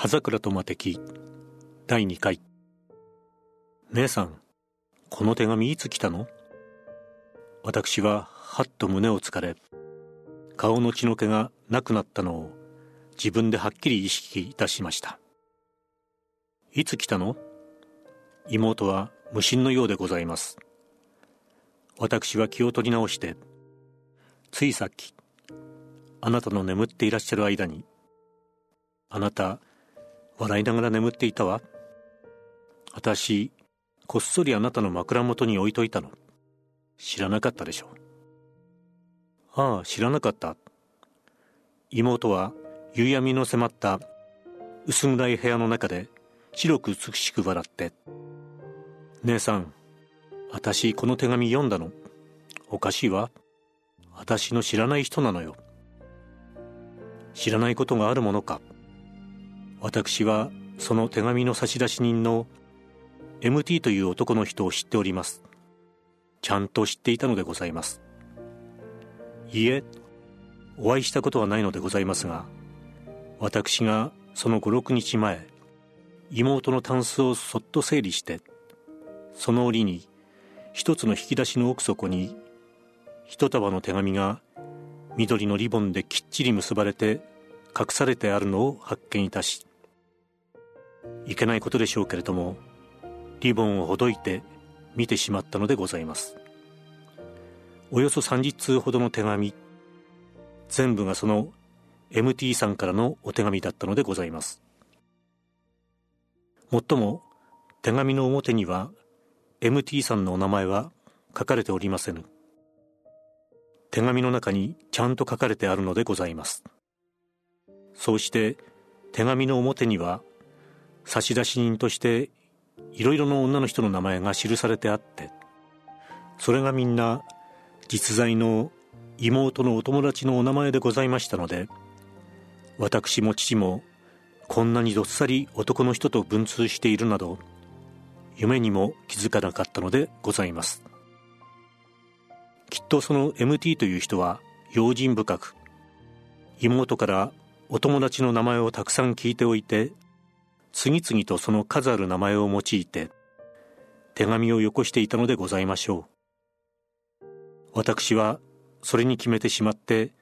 葉桜と魔敵第2回姉さんこの手紙いつ来たの？私ははっと胸をつかれ顔の血の気がなくなったのを自分ではっきり意識いたしました。いつ来たの？妹は無心のようでございます。私は気を取り直してついさっきあなたの眠っていらっしゃる間にあなた笑いながら眠っていたわ。私こっそりあなたの枕元に置いといたの。知らなかったでしょう。ああ知らなかった。妹は夕闇の迫った薄暗い部屋の中で白く美しく笑って「姉さん私この手紙読んだの。おかしいわ。私の知らない人なのよ。知らないことがあるものか。私はその手紙の差出人の MT という男の人を知っております。ちゃんと知っていたのでございます。いいえお会いしたことはないのでございますが私がその56日前妹のタンスをそっと整理してその折に一つの引き出しの奥底に一束の手紙が緑のリボンできっちり結ばれて隠されてあるのを発見いたしいけないことでしょうけれどもリボンをほどいて見てしまったのでございます。およそ30通ほどの手紙全部がその MT さんからのお手紙だったのでございます。もっとも手紙の表には MT さんのお名前は書かれておりませぬ。手紙の中にちゃんと書かれてあるのでございます。そうして手紙の表には差出人としていろいろな女の人の名前が記されてあってそれがみんな実在の妹のお友達のお名前でございましたので私も父もこんなにどっさり男の人と文通しているなど夢にも気づかなかったのでございます。きっとその MT という人は用心深く妹からお友達の名前をたくさん聞いておいて次々とその数ある名前を用いて手紙をよこしていたのでございましょう。私はそれに決めてしまって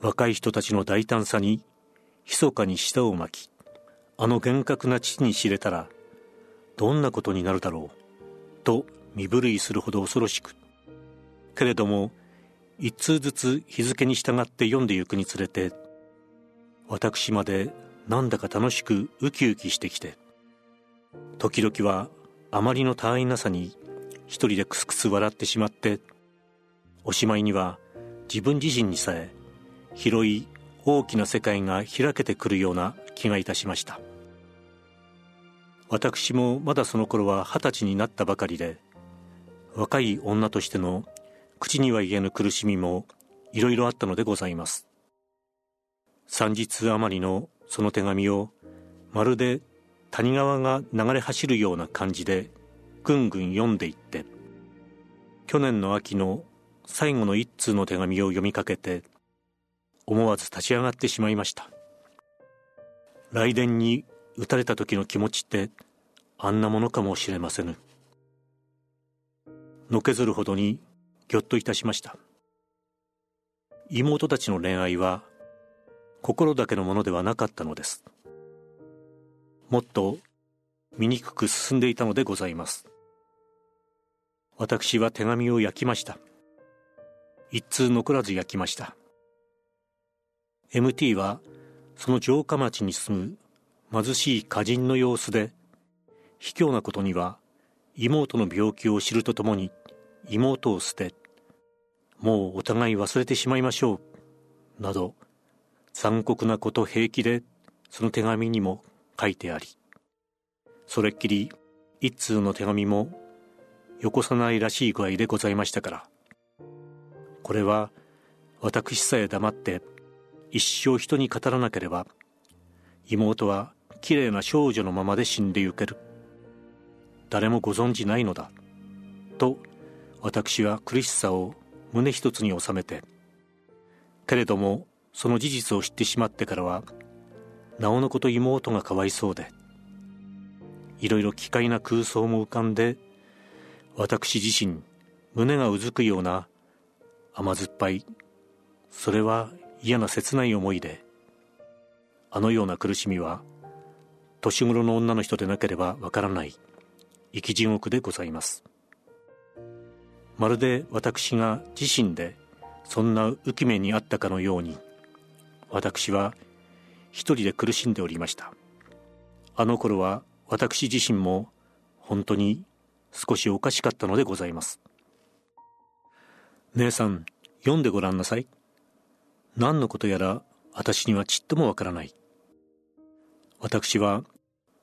若い人たちの大胆さに密かに舌を巻きあの厳格な父に知れたらどんなことになるだろうと身震いするほど恐ろしく。けれども一通ずつ日付に従って読んでゆくにつれて私までなんだか楽しくウキウキしてきて。時々はあまりの他愛なさに一人でクスクス笑ってしまっておしまいには自分自身にさえ広い大きな世界が開けてくるような気がいたしました。私もまだその頃は二十歳になったばかりで若い女としての口には言えぬ苦しみもいろいろあったのでございます。三日余りのその手紙をまるで谷川が流れ走るような感じでぐんぐん読んでいって去年の秋の最後の一通の手紙を読みかけて思わず立ち上がってしまいました。雷電に打たれた時の気持ちってあんなものかもしれませぬ。のけずるほどにぎょっといたしました。妹たちの恋愛は心だけのものではなかったのです。もっと醜く進んでいたのでございます。私は手紙を焼きました。一通残らず焼きました。MT はその城下町に住む貧しい歌人の様子で卑怯なことには妹の病気を知るとともに妹を捨てもうお互い忘れてしまいましょうなど残酷なこと平気でその手紙にも書いてありそれっきり一通の手紙もよこさないらしい具合でございましたから。これは私さえ黙って一生人に語らなければ妹はきれいな少女のままで死んでゆける。誰もご存じないのだと私は苦しさを胸一つに収めてけれどもその事実を知ってしまってからはなおのこと妹がかわいそうでいろいろ奇怪な空想も浮かんで私自身胸がうずくような甘酸っぱいそれは嫌な切ない思いであのような苦しみは年頃の女の人でなければわからない生き地獄でございます。まるで私が自身でそんな浮き目にあったかのように私は一人で苦しんでおりました。あの頃は私自身も本当に少しおかしかったのでございます。姉さん読んでごらんなさい。何のことやら私にはちっともわからない。私は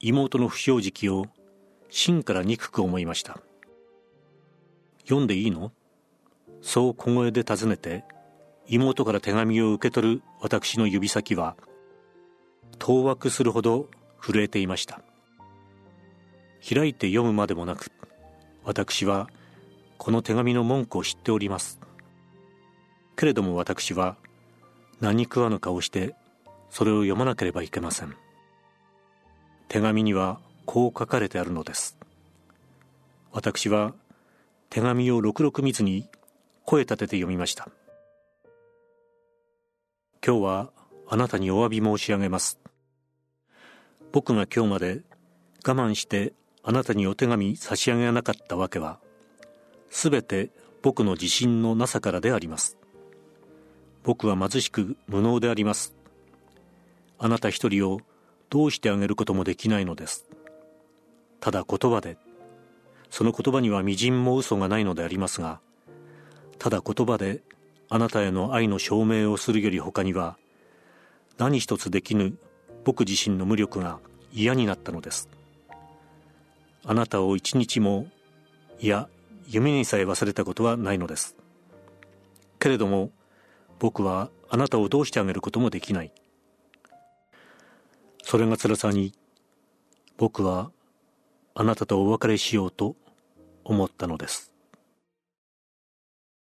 妹の不祥事を真から憎く思いました。読んでいいの？そう小声で尋ねて妹から手紙を受け取る私の指先は当惑するほど震えていました。開いて読むまでもなく私はこの手紙の文句を知っております。けれども私は何食わぬ顔してそれを読まなければいけません。手紙にはこう書かれてあるのです。私は手紙をろくろく見ずに声立てて読みました。今日はあなたにお詫び申し上げます。僕が今日まで我慢してあなたにお手紙差し上げなかったわけはすべて僕の自信のなさからであります。僕は貧しく無能であります。あなた一人をどうしてあげることもできないのです。ただ言葉でその言葉にはみじんも嘘がないのでありますがただ言葉であなたへの愛の証明をするより他には何一つできぬ僕自身の無力が嫌になったのです。あなたを一日もいや夢にさえ忘れたことはないのです。けれども僕はあなたをどうしてあげることもできない。それが辛さに僕はあなたとお別れしようと思ったのです。